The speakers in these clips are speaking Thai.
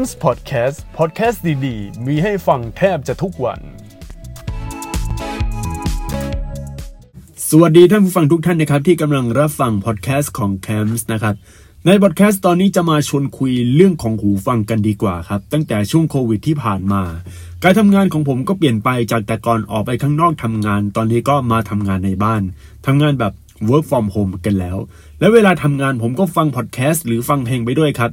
m s Podcast Podcast ดีๆ มีให้ฟังแทบจะทุกวัน สวัสดีท่านผู้ฟังทุกท่านนะครับ ที่กำลังรับฟังพอดแคสต์ของ c a m s นะครับ ในพอดแคสต์ตอนนี้จะมาชวนคุยเรื่องของหูฟังกันดีกว่าครับ ตั้งแต่ช่วงโควิดที่ผ่านมา การทำงานของผมก็เปลี่ยนไปจากแต่ก่อนออกไปข้างนอกทำงาน ตอนนี้ก็มาทำงานในบ้านทำงานแบบ work from home กันแล้ว และเวลาทำงานผมก็ฟังพอดแคสต์หรือฟังเพลงไปด้วยครับ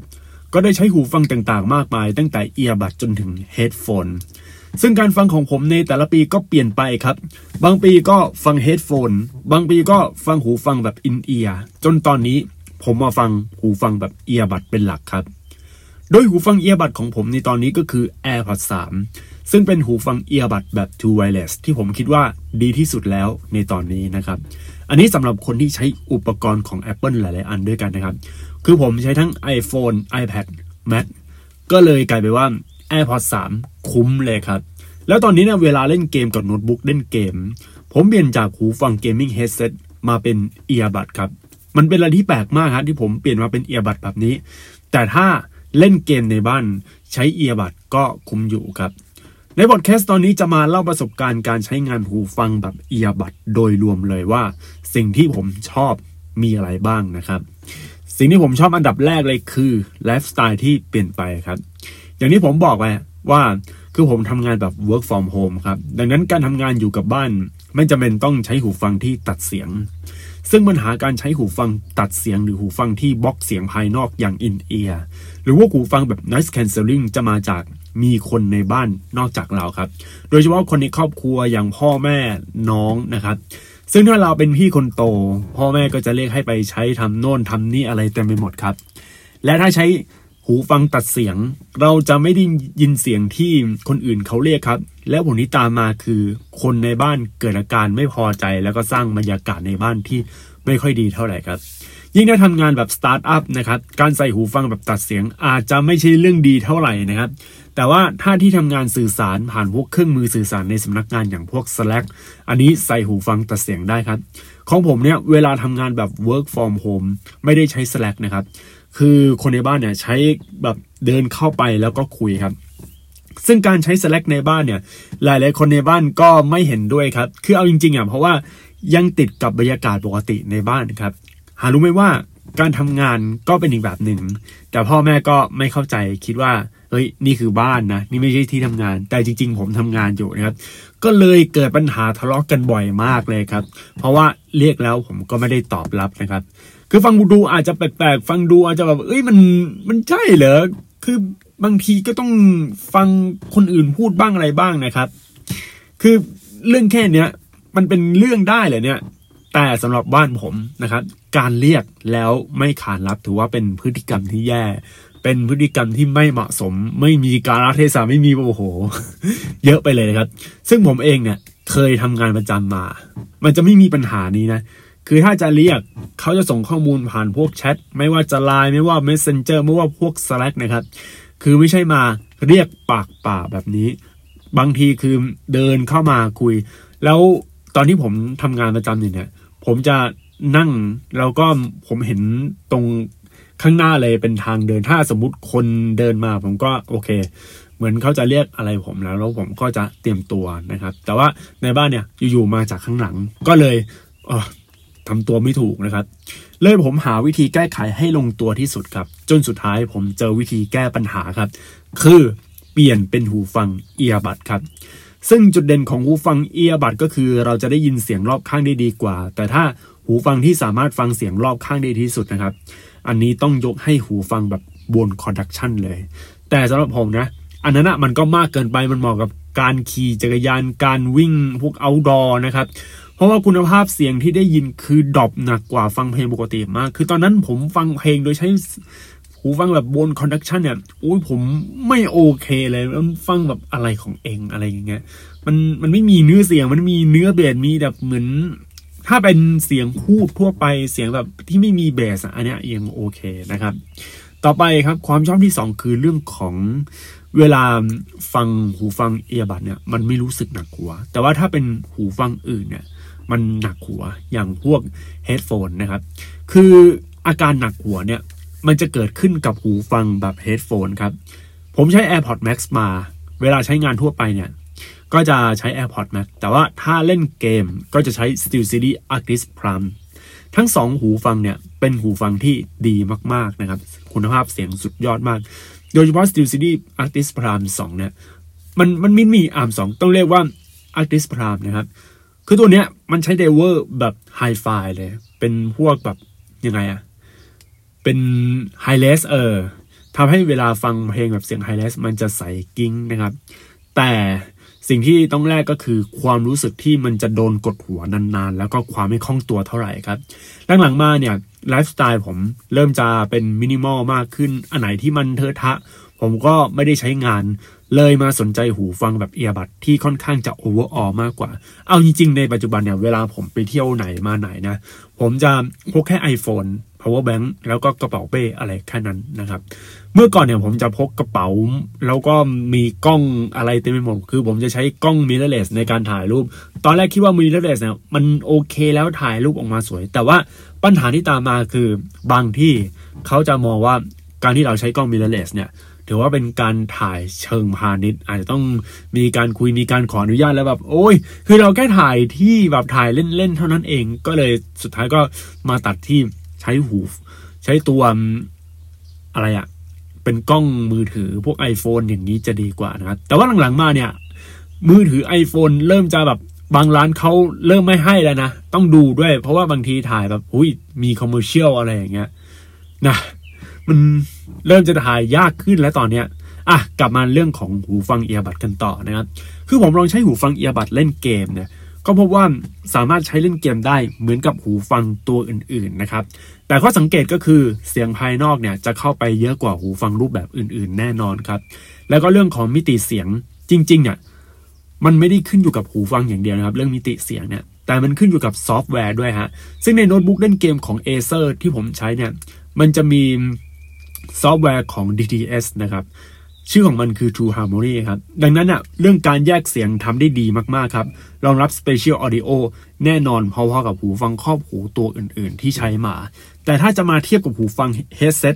ก็ได้ใช้หูฟังต่างๆ มากมาย ตั้งแต่ earbud จนถึง headphone ซึ่งการฟังของผมในแต่ละปีก็เปลี่ยนไปครับ บางปีก็ฟัง headphone บางปีก็ฟังหูฟังแบบ in-ear จนตอนนี้ผมมาฟังหูฟังแบบ earbud เป็นหลักครับ โดยหูฟัง earbud ของผมในตอนนี้ก็คือ AirPods 3 ซึ่งเป็นหูฟัง earbud แบบ True Wireless ที่ผมคิดว่าดีที่สุดแล้วในตอนนี้นะครับ อันนี้สำหรับคนที่ใช้อุปกรณ์ของ Apple หลาย ๆ อันด้วยกันนะครับ คือผมใช้ทั้ง iPhone iPad Mac ก็เลยกลายเป็นว่า AirPods 3 คุ้มเลยครับ แล้วตอนนี้เนี่ยเวลาเล่นเกมกับโน้ตบุ๊กเล่นเกม ผมเปลี่ยนจากหูฟัง gaming headset มาเป็น earbud ครับ มันเป็นอะไรที่แปลกมากครับที่ผมเปลี่ยนมาเป็น earbud แบบนี้ แต่ถ้าเล่นเกมในบ้านใช้ earbud ก็คุ้มอยู่ครับ ในบทแคสต์ตอนนี้จะมาเล่าประสบการณ์การใช้งานหูฟังแบบเอียบัดโดยรวมเลยว่า สิ่งที่ผมชอบมีอะไรบ้างนะครับ สิ่งที่ผมชอบอันดับแรกเลยคือไลฟ์สไตล์ที่เปลี่ยนไปครับ อย่างที่ผมบอกไปว่าคือผมทำงานแบบ work from home ครับ ดังนั้นการทำงานอยู่กับบ้าน ไม่จำเป็นต้องใช้หูฟังที่ตัดเสียง ซึ่งปัญหาการใช้หูฟังตัดเสียงหรือหูฟังที่บล็อกเสียงภายนอกอย่าง in ear หรือว่าหูฟังแบบ noise cancelling จะมาจากมีคนในบ้านนอกจากเราครับ โดยเฉพาะคนในครอบครัวอย่างพ่อแม่น้องนะครับ ซึ่งถ้าเราเป็นพี่คนโต พ่อแม่ก็จะเรียกให้ไปใช้ทำโน่นทำนี่อะไรเต็มไปหมดครับ และถ้าใช้หูฟังตัดเสียง เราจะไม่ได้ยินเสียงที่คนอื่นเขาเรียกครับ และผลที่ตามมาคือคนในบ้านเกิดอาการไม่พอใจ แล้วก็สร้างบรรยากาศในบ้านที่ไม่ค่อยดีเท่าไหร่ครับ ยิ่งถ้าทำงานแบบสตาร์ทอัพนะครับ การใส่หูฟังแบบตัดเสียงอาจจะไม่ใช่เรื่องดีเท่าไหร่นะครับ แต่ว่าถ้าที่ทำงานสื่อสารผ่านพวกเครื่องมือสื่อสารในสำนักงานอย่างพวก Slack อันนี้ใส่หูฟังตัดเสียงได้ครับ ของผมเนี่ยเวลาทำงานแบบ work from home ไม่ได้ใช้ Slack นะครับ คือคนในบ้านเนี่ยใช้แบบเดินเข้าไปแล้วก็คุยครับซึ่งการใช้ Slack ในบ้านเนี่ย หลายๆ คนในบ้านก็ไม่เห็นด้วยครับ คือเอาจริงๆอะเพราะว่ายังติดกับบรรยากาศปกติในบ้านครับ หารู้ไหมว่าการทำงานก็เป็นอีกแบบหนึ่ง แต่พ่อแม่ก็ไม่เข้าใจคิดว่าเฮ้ยนี่คือบ้านนะนี่ไม่ใช่ที่ทำงาน แต่จริง ๆ ผมทำงานอยู่นะครับ ก็เลยเกิดปัญหาทะเลาะกกันบ่อยมากเลยครับ เพราะว่าเรียกแล้วผมก็ไม่ได้ตอบรับนะครับ คือฟังดูอาจจะแปลกๆฟังดูอาจจะแบบเอ้ยมันมันใช่เหรอคือบางทีก็ต้องฟังคนอื่นพูดบ้างอะไรบ้างนะครับ คือเรื่องแค่เนี้ยมันเป็นเรื่องได้เลยเนี่ย แต่สำหรับบ้านผมนะครับ การเรียกแล้วไม่ขานรับถือว่าเป็นพฤติกรรมที่แย่ เป็นพฤติกรรมที่ไม่เหมาะสม ไม่มีการรัเทศะไม่มีโอ้โห เยอะไปเลยนะครับ ซึ่งผมเองเนี่ยเคยทำงานประจำมา มันจะไม่มีปัญหานี้นะ คือถ้าจะเรียกเขาจะส่งข้อมูลผ่านพวกแชทไม่ว่าจะไลน์ไม่ว่า Messenger ไม่ว่าพวก Slack นะครับ คือไม่ใช่มาเรียกปากป่าแบบนี้ บางทีคือเดินเข้ามาคุย แล้วตอนที่ผมทำงานประจำอยู่เนี่ย ผมจะนั่งแล้วก็ผมเห็นตรงข้างหน้าเลยเป็นทางเดินถ้าสมมติคนเดินมาผมก็โอเค เหมือนเขาจะเรียกอะไรผมแล้ว แล้วผมก็จะเตรียมตัวนะครับ แต่ว่าในบ้านเนี่ยอยู่ๆมาจากข้างหลัง ก็เลยเออทำตัวไม่ถูกนะครับ เลยผมหาวิธีแก้ไขให้ลงตัวที่สุดครับ จนสุดท้ายผมเจอวิธีแก้ปัญหาครับ คือเปลี่ยนเป็นหูฟัง earbud ครับ ซึ่งจุดเด่นของหูฟัง earbud ก็คือ เราจะได้ยินเสียงรอบข้างได้ดีกว่า แต่ถ้าหูฟังที่สามารถฟังเสียงรอบข้างได้ที่สุดนะครับ อันนี้ต้องยกให้หูฟังแบบ bone conduction เลย แต่สำหรับผมนะ อันนั้นอะมันก็มากเกินไปมันเหมาะกับการขี่จักรยานการวิ่งพวก outdoor นะครับ เพราะว่าคุณภาพเสียงที่ได้ยินคือ drop หนักกว่าฟังเพลงปกติมาก คือตอนนั้นผมฟังเพลงโดยใช้ หูฟังแบบ bone conduction เนี่ยโอ้ยผมไม่โอเคเลยมันฟังแบบอะไรของเองอะไรอย่างเงี้ยมันมันไม่มีเนื้อเสียงมันมีเนื้อเบสมีแบบเหมือน ถ้าเป็นเสียงพูดทั่วไปเสียงแบบที่ไม่มีเบสอันเนี้ยยังโอเคนะครับ ต่อไปครับความชอบที่สองคือเรื่องของเวลาฟังหูฟังเอียบัดเนี่ยมันไม่รู้สึกหนักหัว แต่ว่าถ้าเป็นหูฟังอื่นเนี่ยมันหนักหัวอย่างพวกเฮดโฟนนะครับ คืออาการหนักหัวเนี่ย มันจะเกิดขึ้นกับหูฟังแบบเฮดโฟนครับ ผมใช้ AirPods Max มา เวลาใช้งานทั่วไปเนี่ย ก็จะใช้ AirPods Max แต่ว่าถ้าเล่นเกมก็จะใช้ SteelSeries Arctis Prime ทั้งสองหูฟังเนี่ย เป็นหูฟังที่ดีมาก ๆ นะครับ คุณภาพเสียงสุดยอดมาก โดยเฉพาะ SteelSeries Arctis Prime 2 เนี่ย มันมันไม่มีอาร์มสองต้องเรียกว่า Arctis Prime นะครับ คือตัวเนี้ยมันใช้ driver แบบไฮไฟเลย เป็นพวกแบบยังไงอะ เป็น Hi-Res เออทำให้เวลาฟังเพลงแบบเสียง Hi-Res มันจะใสกิ๊งนะครับ แต่สิ่งที่ต้องแลกก็คือความรู้สึกที่มันจะโดนกดหัวนานๆ แล้วก็ความไม่คล่องตัวเท่าไหร่ครับหลังๆมาเนี่ยไลฟ์สไตล์ผมเริ่มจะเป็นมินิมอลมากขึ้น อันไหนที่มันเทอะทะ ผมก็ไม่ได้ใช้งาน เลยมาสนใจหูฟังแบบ earbud ที่ค่อนข้างจะ overall มากกว่า เอาจริงๆในปัจจุบันเนี่ยเวลาผมไปเที่ยวไหนมาไหนนะ ผมจะพกแค่ iPhone power bank แล้วก็กระเป๋าเป้อะไรแค่นั้นนะครับ เมื่อก่อนเนี่ยผมจะพกกระเป๋า แล้วก็มีกล้องอะไรเต็มไปหมด คือผมจะใช้กล้อง mirrorless ในการถ่ายรูป ตอนแรกคิดว่า mirrorless เนี่ยมันโอเคแล้วถ่ายรูปออกมาสวย แต่ว่าปัญหาที่ตามมาคือบางที่เขาจะมองว่าการที่เราใช้กล้อง mirrorless เนี่ยถือว่าเป็นการถ่ายเชิงพาณิชย์ อาจจะต้องมีการคุยมีการขออนุญาตแล้วแบบ โอ้ย คือเราแค่ถ่ายที่แบบถ่ายเล่นๆเท่านั้นเอง ก็เลยสุดท้ายก็มาตัดที่ ใช้หู ใช้ตัวอะไรอะเป็นกล้องมือถือพวก iPhone อย่างนี้จะดีกว่านะครับ แต่ว่าหลังๆมาเนี่ย มือถือ iPhone เริ่มจะแบบบางร้านเขาเริ่มไม่ให้แล้วนะ ต้องดูด้วย เพราะว่าบางทีถ่ายแบบอุ้ยมีคอมเมอร์เชียลอะไรอย่างเงี้ยนะมันเริ่มจะถ่ายยากขึ้นแล้วตอนเนี้ยอะกลับมาเรื่องของหูฟังเอียบัดกันต่อนะครับ คือผมลองใช้หูฟังเอียบัดเล่นเกมเนี่ย ก็พบว่าสามารถใช้เล่นเกมได้เหมือนกับหูฟังตัวอื่นๆนะครับ แต่ข้อสังเกตก็คือเสียงภายนอกเนี่ยจะเข้าไปเยอะกว่าหูฟังรูปแบบอื่น ๆ แน่นอนครับ แล้วก็เรื่องของมิติเสียงจริงๆเนี่ยมันไม่ได้ขึ้นอยู่กับหูฟังอย่างเดียวนะครับ เรื่องมิติเสียงเนี่ยแต่มันขึ้นอยู่กับซอฟต์แวร์ด้วยฮะซึ่งในโน้ตบุ๊กเล่นเกมของ Acer ที่ผมใช้เนี่ยมันจะมีซอฟต์แวร์ของ DTS นะครับ ชื่อของมันคือ True Harmony ครับ ดังนั้นอะเรื่องการแยกเสียงทำได้ดีมาก ๆ ครับ รองรับ Spatial Audio แน่นอนพอๆกับหูฟังครอบหูตัวอื่น ๆ ที่ใช้มา แต่ถ้าจะมาเทียบกับหูฟัง headset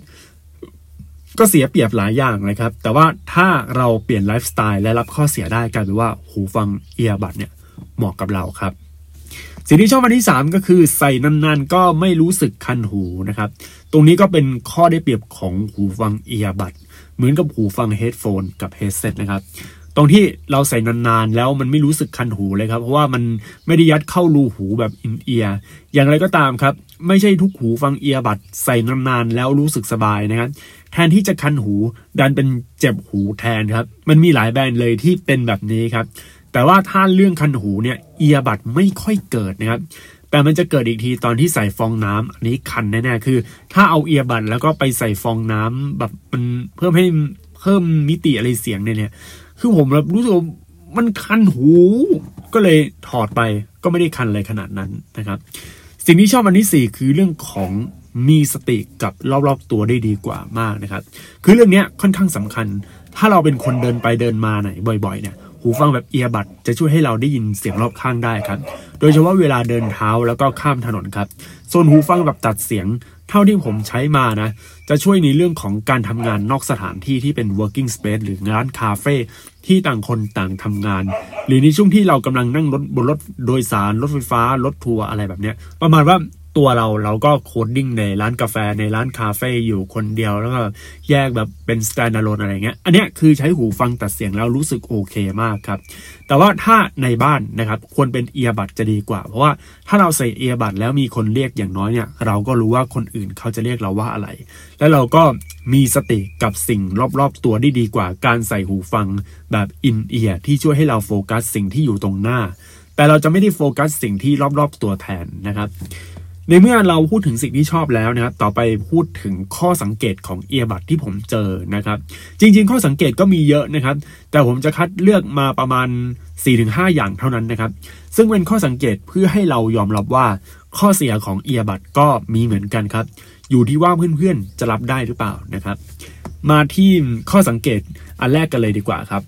ก็เสียเปรียบหลายอย่างเลยครับ แต่ว่าถ้าเราเปลี่ยนไลฟ์สไตล์และรับข้อเสียได้กลายเป็นว่าหูฟังเอียบัดเนี่ยเหมาะกับเราครับ สิ่งที่ชอบอันที่ 3 ก็คือใส่นานๆก็ไม่รู้สึกคันหูนะครับ ตรงนี้ก็เป็นข้อได้เปรียบของหูฟังเอียบัดเหมือนกับหูฟังเฮดโฟนกับเฮดเซตนะครับ ตรงที่เราใส่นานๆแล้วมันไม่รู้สึกคันหูเลยครับ เพราะว่ามันไม่ได้ยัดเข้ารูหูแบบอินเอียร์อย่างไรก็ตามครับ ไม่ใช่ทุกหูฟังเอียบัดใส่นานๆแล้วรู้สึกสบายนะครับแทนที่จะคันหูดันเป็นเจ็บหูแทนครับ มันมีหลายแบรนด์เลยที่เป็นแบบนี้ครับ แต่ว่าถ้าเรื่องคันหูเนี่ยเอียบัดไม่ค่อยเกิดนะครับแต่มันจะเกิดอีกทีตอนที่ใส่ฟองน้ำอันนี้คันแน่ๆคือ ถ้าเอาเอียบัดแล้วก็ไปใส่ฟองน้ำแบบมันเพิ่มให้เพิ่มมิติอะไรเสียงเนี่ยเนี่ยคือผมแบบรู้สึกว่ามันคันหู ก็เลยถอดไปก็ไม่ได้คันเลยขนาดนั้นนะครับ สิ่งที่ชอบอันที่สี่คือเรื่องของมีสติกับรอบๆตัวได้ดีกว่ามากนะครับ คือเรื่องนี้ค่อนข้างสำคัญ ถ้าเราเป็นคนเดินไปเดินมาไหนบ่อย ๆ เนี่ย หูฟังแบบเอียบัดจะช่วยให้เราได้ยินเสียงรอบข้างได้ครับ โดยเฉพาะเวลาเดินเท้าแล้วก็ข้ามถนนครับ ส่วนหูฟังแบบตัดเสียง เท่าที่ผมใช้มานะ จะช่วยในเรื่องของการทำงานนอกสถานที่ที่เป็น working space หรือร้านคาเฟ่ที่ต่างคนต่างทำงาน หรือในช่วงที่เรากำลังนั่งรถบนรถโดยสารรถไฟฟ้ารถทัวร์อะไรแบบเนี้ย ประมาณว่า ตัวเราเราก็ coding ในร้านกาแฟในร้านคาเฟ่อยู่คนเดียวแล้วก็แยกแบบเป็น standalone อะไรเงี้ย อันเนี้ยคือใช้หูฟังตัดเสียงแล้วรู้สึกโอเคมากครับ แต่ว่าถ้าในบ้านนะครับควรเป็น earbud จะดีกว่า เพราะว่าถ้าเราใส่ earbud แล้วมีคนเรียกอย่างน้อยเนี่ย เราก็รู้ว่าคนอื่นเขาจะเรียกเราว่าอะไร แล้วเราก็มีสติกับสิ่งรอบๆตัวได้ดีกว่าการใส่หูฟังแบบ in-ear ที่ช่วยให้เราโฟกัสสิ่งที่อยู่ตรงหน้า แต่เราจะไม่ได้โฟกัสสิ่งที่รอบๆตัวแทนนะครับ ในเมื่อเราพูดถึงสิ่งที่ชอบแล้วนะครับ ต่อไปพูดถึงข้อสังเกตของ earbud ที่ผมเจอนะครับ จริง ๆ ข้อสังเกตก็มีเยอะนะครับ แต่ผมจะคัดเลือกมาประมาณ 4-5 อย่างเท่านั้นนะครับ ซึ่งเป็นข้อสังเกตเพื่อให้เรายอมรับว่าข้อเสียของเอียบัดก็มีเหมือนกันครับ อยู่ที่ว่าเพื่อนๆจะรับได้หรือเปล่านะครับ มาที่ข้อสังเกตอันแรกกันเลยดีกว่าครับ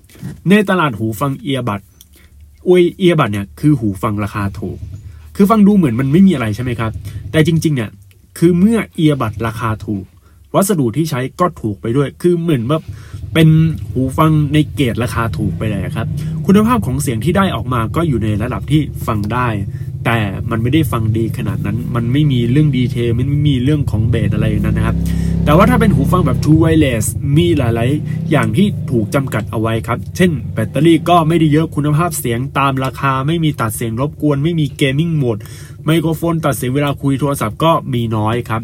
ในตลาดหูฟังเอียบัดอุยเอียบัดเนี่ยคือหูฟังราคาถูก คือฟังดูเหมือนมันไม่มีอะไรใช่ไหมครับ แต่จริง ๆ เนี่ยคือเมื่อเอียบัดราคาถูก วัสดุที่ใช้ก็ถูกไปด้วย คือเหมือนแบบเป็นหูฟังในเกรดราคาถูกไปเลยครับ คุณภาพของเสียงที่ได้ออกมาก็อยู่ในระดับที่ฟังได้ แต่มันไม่ได้ฟังดีขนาดนั้น มันไม่มีเรื่อง detail มันไม่มีเรื่องของเบสอะไรนั้นนะครับ แต่ว่าถ้าเป็นหูฟังแบบ True Wireless มีหลาย ๆ อย่างที่ถูกจำกัดเอาไว้ครับ เช่น แบตเตอรี่ก็ไม่ได้เยอะคุณภาพเสียงตามราคา ไม่มีตัดเสียงรบกวน ไม่มี gaming mode ไมโครโฟนตัดเสียงเวลาคุยโทรศัพท์ก็มีน้อยครับ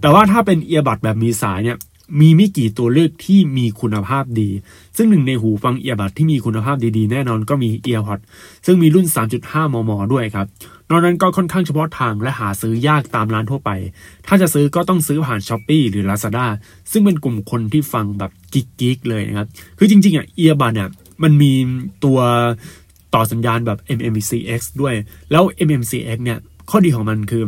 แต่ว่าถ้าเป็น earbud แบบมีสายเนี่ยมีไม่กี่ตัวเลือกที่มีคุณภาพดี ซึ่งหนึ่งในหูฟัง earbud ที่มีคุณภาพดี ๆ แน่นอนก็มี EarPod ซึ่งมีรุ่น 3.5 มม ด้วยครับ นอกนั้นก็ค่อนข้างเฉพาะทางและหาซื้อยากตามร้านทั่วไป ถ้าจะซื้อก็ต้องซื้อผ่าน s h อ p e e หรือ Lazada ซึ่งเป็นกลุ่มคนที่ฟังแบบกิ๊กๆเลยนะครับ คือจริงๆอะเอียบัดเนี่ยมันมีตัวต่อสัญญาณแบบ MMCX ด้วย แล้ว MMCX เนี่ยข้อดีของมันคือ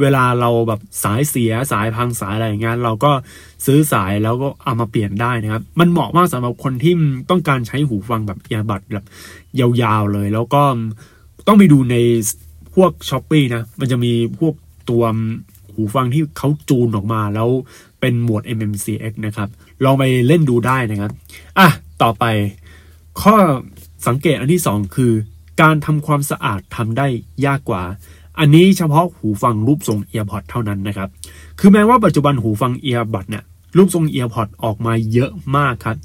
เวลาเราแบบสายเสียสายพังสายอะไรอย่างเงี้ยเราก็ซื้อสายแล้วก็เอามาเปลี่ยนได้นะครับ มันเหมาะมากสำหรับคนที่ต้องการใช้หูฟังแบบเอียบัดแบบยาวๆเลย แล้วก็ต้องไปดูใน พวกช้อปปีนะ มันจะมีพวกตัวหูฟังที่เขาจูนออกมาแล้วเป็นโหมด MMCX นะครับ ลองไปเล่นดูได้นะครับ อะ ต่อไป ข้อสังเกตอันที่สองคือ การทำความสะอาดทำได้ยากกว่า อันนี้เฉพาะหูฟังรูปทรงเอียร์พอดเท่านั้นนะครับ คือแม้ว่าปัจจุบันหูฟังเอียร์บัดเนี่ย รูปทรงเอียร์พอดออกมาเยอะมากครับ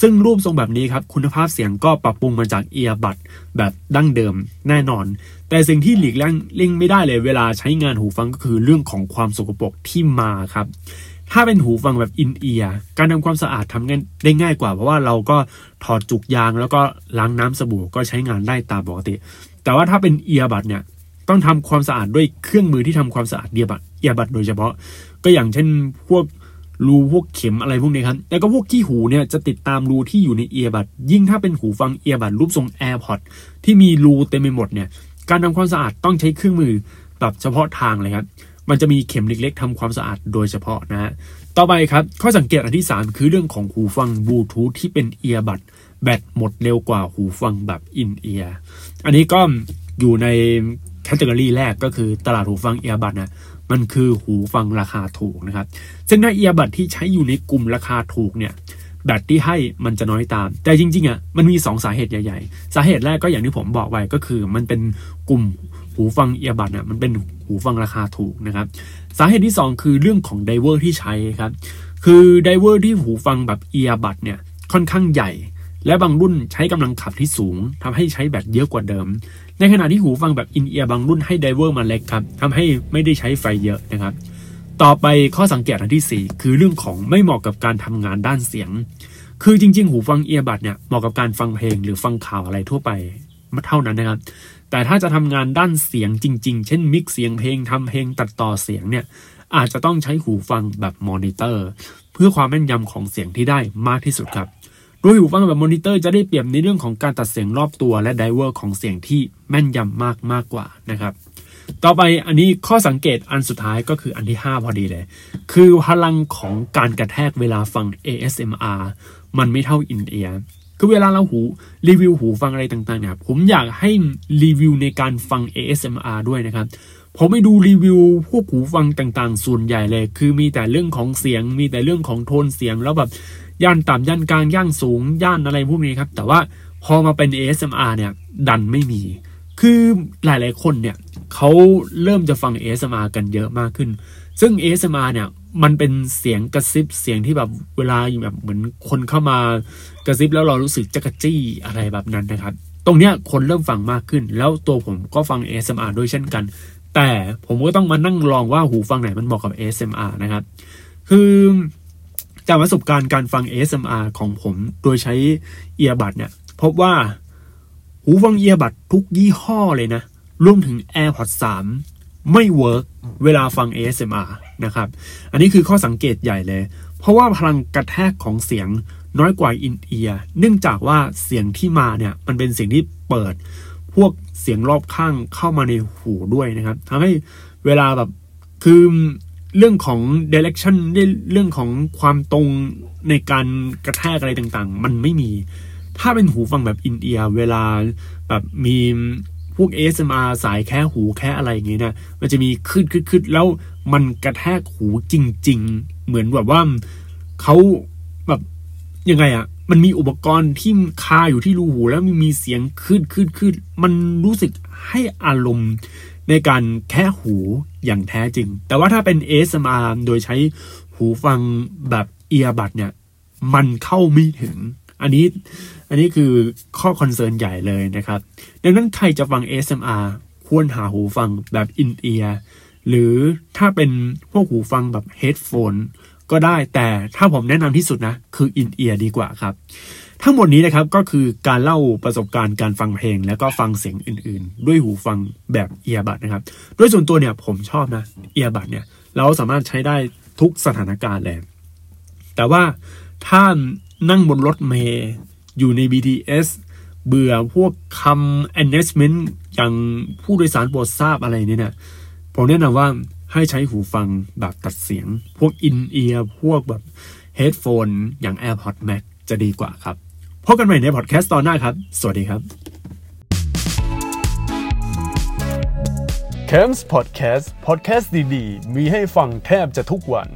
ซึ่งรูปทรงแบบนี้ครับ คุณภาพเสียงก็ปรับปรุงมาจากเอียร์บัดแบบดั้งเดิมแน่นอน แต่สิ่งที่หลีกเลี่ยงไม่ได้เลยเวลาใช้งานหูฟังก็คือเรื่องของความสกปรกที่มาครับถ้าเป็นหูฟังแบบอินเอียร์การทำความสะอาดทำง่ายได้ง่ายกว่า เพราะว่าเราก็ถอดจุกยางแล้วก็ล้างน้ำสบู่ก็ใช้งานได้ตามปกติ แต่ว่าถ้าเป็นเอียร์บัดเนี่ยต้องทำความสะอาดด้วยเครื่องมือที่ทำความสะอาดเดียบัตเอียบัตโดยเฉพาะ ก็อย่างเช่นพวก รูพวกเข็มอะไรพวกนี้ครับ แล้วก็พวกที่หูเนี่ยจะติดตามรูที่อยู่ในเอียบัตยิ่งถ้าเป็นหูฟังเอียบัตรูปทรง AirPod ที่มีรูเต็มไปหมดเนี่ย การทำความสะอาดต้องใช้เครื่องมือแบบเฉพาะทางเลยครับ มันจะมีเข็มเล็กๆทำความสะอาดโดยเฉพาะนะฮะ ต่อไปครับ ข้อสังเกตอันที่ 3 คือเรื่องของหูฟังบลูทูธที่เป็นเอียบัตแบตหมดเร็วกว่าหูฟังแบบอินเอียร์อันนี้ก็อยู่ในแคตตาล็อกแรกก็คือตลาดหูฟัง earbud นะ มันคือหูฟังราคาถูกนะครับ ซึ่งถ้า earbud ที่ใช้อยู่ในกลุ่มราคาถูกเนี่ยแบตที่ให้มันจะน้อยตาม แต่จริงๆอะมันมี 2 สาเหตุใหญ่ๆ สาเหตุแรกก็อย่างที่ผมบอกไว้ก็คือ มันเป็นกลุ่มหูฟัง earbud เนี่ยมันเป็นหูฟังราคาถูกนะครับ สาเหตุที่ 2 คือเรื่องของ driver ที่ใช้ครับ คือ driver ที่หูฟังแบบ earbud เนี่ยค่อนข้างใหญ่ และบางรุ่นใช้กำลังขับที่สูงทำให้ใช้แบตเยอะกว่าเดิม ในขณะที่หูฟังแบบ in-ear บางรุ่นให้ driver มาเล็กครับทำให้ไม่ได้ใช้ไฟเยอะนะครับ ต่อไปข้อสังเกตอันที่ 4 คือเรื่องของไม่เหมาะกับการทำงานด้านเสียง คือจริง ๆ หูฟัง earbud เนี่ยเหมาะกับการฟังเพลงหรือฟังข่าวอะไรทั่วไปมาเท่านั้นนะครับ แต่ถ้าจะทำงานด้านเสียงจริง ๆ เช่น mix เสียงเพลงทำเพลงตัดต่อเสียงเนี่ยอาจจะต้องใช้หูฟังแบบมอนิเตอร์ เพื่อความแม่นยำของเสียงที่ได้มากที่สุดครับ โดยหูฟังแบบมอนิเตอร์จะได้เปรียบในเรื่องของการตัดเสียงรอบตัวและ driver ของเสียงที่แม่นยำมากมากกว่านะครับ ต่อไปอันนี้ข้อสังเกตอันสุดท้ายก็คืออันที่ 5 พอดีเลย คือพลังของการกระแทกเวลาฟัง ASMR มันไม่เท่า in-ear คือเวลาเราดูรีวิวหูฟังอะไรต่างๆเนี่ยผมอยากให้รีวิวในการฟัง ASMR ด้วยนะครับ ผมไปดูรีวิวพวกหูฟังต่างๆ ส่วนใหญ่เลย คือมีแต่เรื่องของเสียง มีแต่เรื่องของโทนเสียงแล้วแบบย่านต่ำย่านกลางย่านสูงย่านอะไรพวกนี้ครับ แต่ว่าพอมาเป็น ASMR เนี่ย ดันไม่มี คือหลายๆคนเนี่ยเขาเริ่มจะฟัง ASMR กันเยอะมากขึ้น ซึ่ง ASMR เนี่ยมันเป็นเสียงกระซิบเสียงที่แบบเวลาแบบเหมือนคนเข้ามากระซิบแล้วเรารู้สึกจักจี้อะไรแบบนั้นนะครับ ตรงเนี้ยคนเริ่มฟังมากขึ้น แล้วตัวผมก็ฟัง ASMR ด้วยเช่นกัน แต่ผมก็ต้องมานั่งลองว่าหูฟังไหนมันเหมาะกับ ASMR นะครับ คือจากประสบการณ์การฟัง ASMR ของผมโดยใช้ earbud เนี่ย พบว่าหูฟัง earbud ทุกยี่ห้อเลยนะ รวมถึง AirPods 3 ไม่ work เวลาฟัง ASMR นะครับ อันนี้คือข้อสังเกตใหญ่เลย เพราะว่าพลังกระแทกของเสียงน้อยกว่า in-ear เนื่องจากว่าเสียงที่มาเนี่ย มันเป็นเสียงที่เปิด พวกเสียงรอบข้างเข้ามาในหูด้วยนะครับทำให้เวลาแบบคือเรื่องของ direction เรื่องของความตรงในการกระแทกอะไรต่างๆ มันไม่มี ถ้าเป็นหูฟังแบบอินเดียเวลาแบบมีพวก ASMR สายแค่หูแค่อะไรอย่างเงี้ยนะ มันจะมีขึ้นขึ้นแล้วมันกระแทกหูจริง ๆ เหมือนแบบว่าเขาแบบยังไงอะ มันมีอุปกรณ์ที่คาอยู่ที่รูหู แล้วมีเสียงขึ้นขึ้นขึ้นมันรู้สึกให้อารมณ์ในการแคะหูอย่างแท้จริง แต่ว่าถ้าเป็น ASMR โดยใช้หูฟังแบบ earbud เนี่ย มันเข้าไม่ถึง อันนี้ อันนี้คือข้อ concern ใหญ่เลยนะครับ ดังนั้นใครจะฟัง ASMR ควรหาหูฟังแบบ in-ear หรือถ้าเป็นพวกหูฟังแบบ headphone ก็ได้แต่ถ้าผมแนะนำที่สุดนะ คือ in-ear ดีกว่าครับ ทั้งหมดนี้นะครับก็คือการเล่าประสบการณ์การฟังเพลง แล้วก็ฟังเสียงอื่นๆ ด้วยหูฟังแบบเอียบัดนะครับโดยส่วนตัวเนี่ยผมชอบนะเอียบัดเนี่ยเราสามารถใช้ได้ทุกสถานการณ์เลยแต่ว่าถ้านั่งบนรถเมย์อยู่ใน BTS เบื่อพวกคำ announcement อย่างผู้โดยสารโปรดทราบอะไรเนี่ยผมแนะนำว่า ให้ใช้หูฟังแบบตัดเสียง พวก in-ear พวกแบบ headphone อย่าง AirPods Max จะดีกว่าครับพบกันใหม่ในพอดแคสต์ตอนหน้าครับ สวัสดีครับ c a m s Podcast Podcast ดีๆ มีให้ฟังแทบจะทุกวัน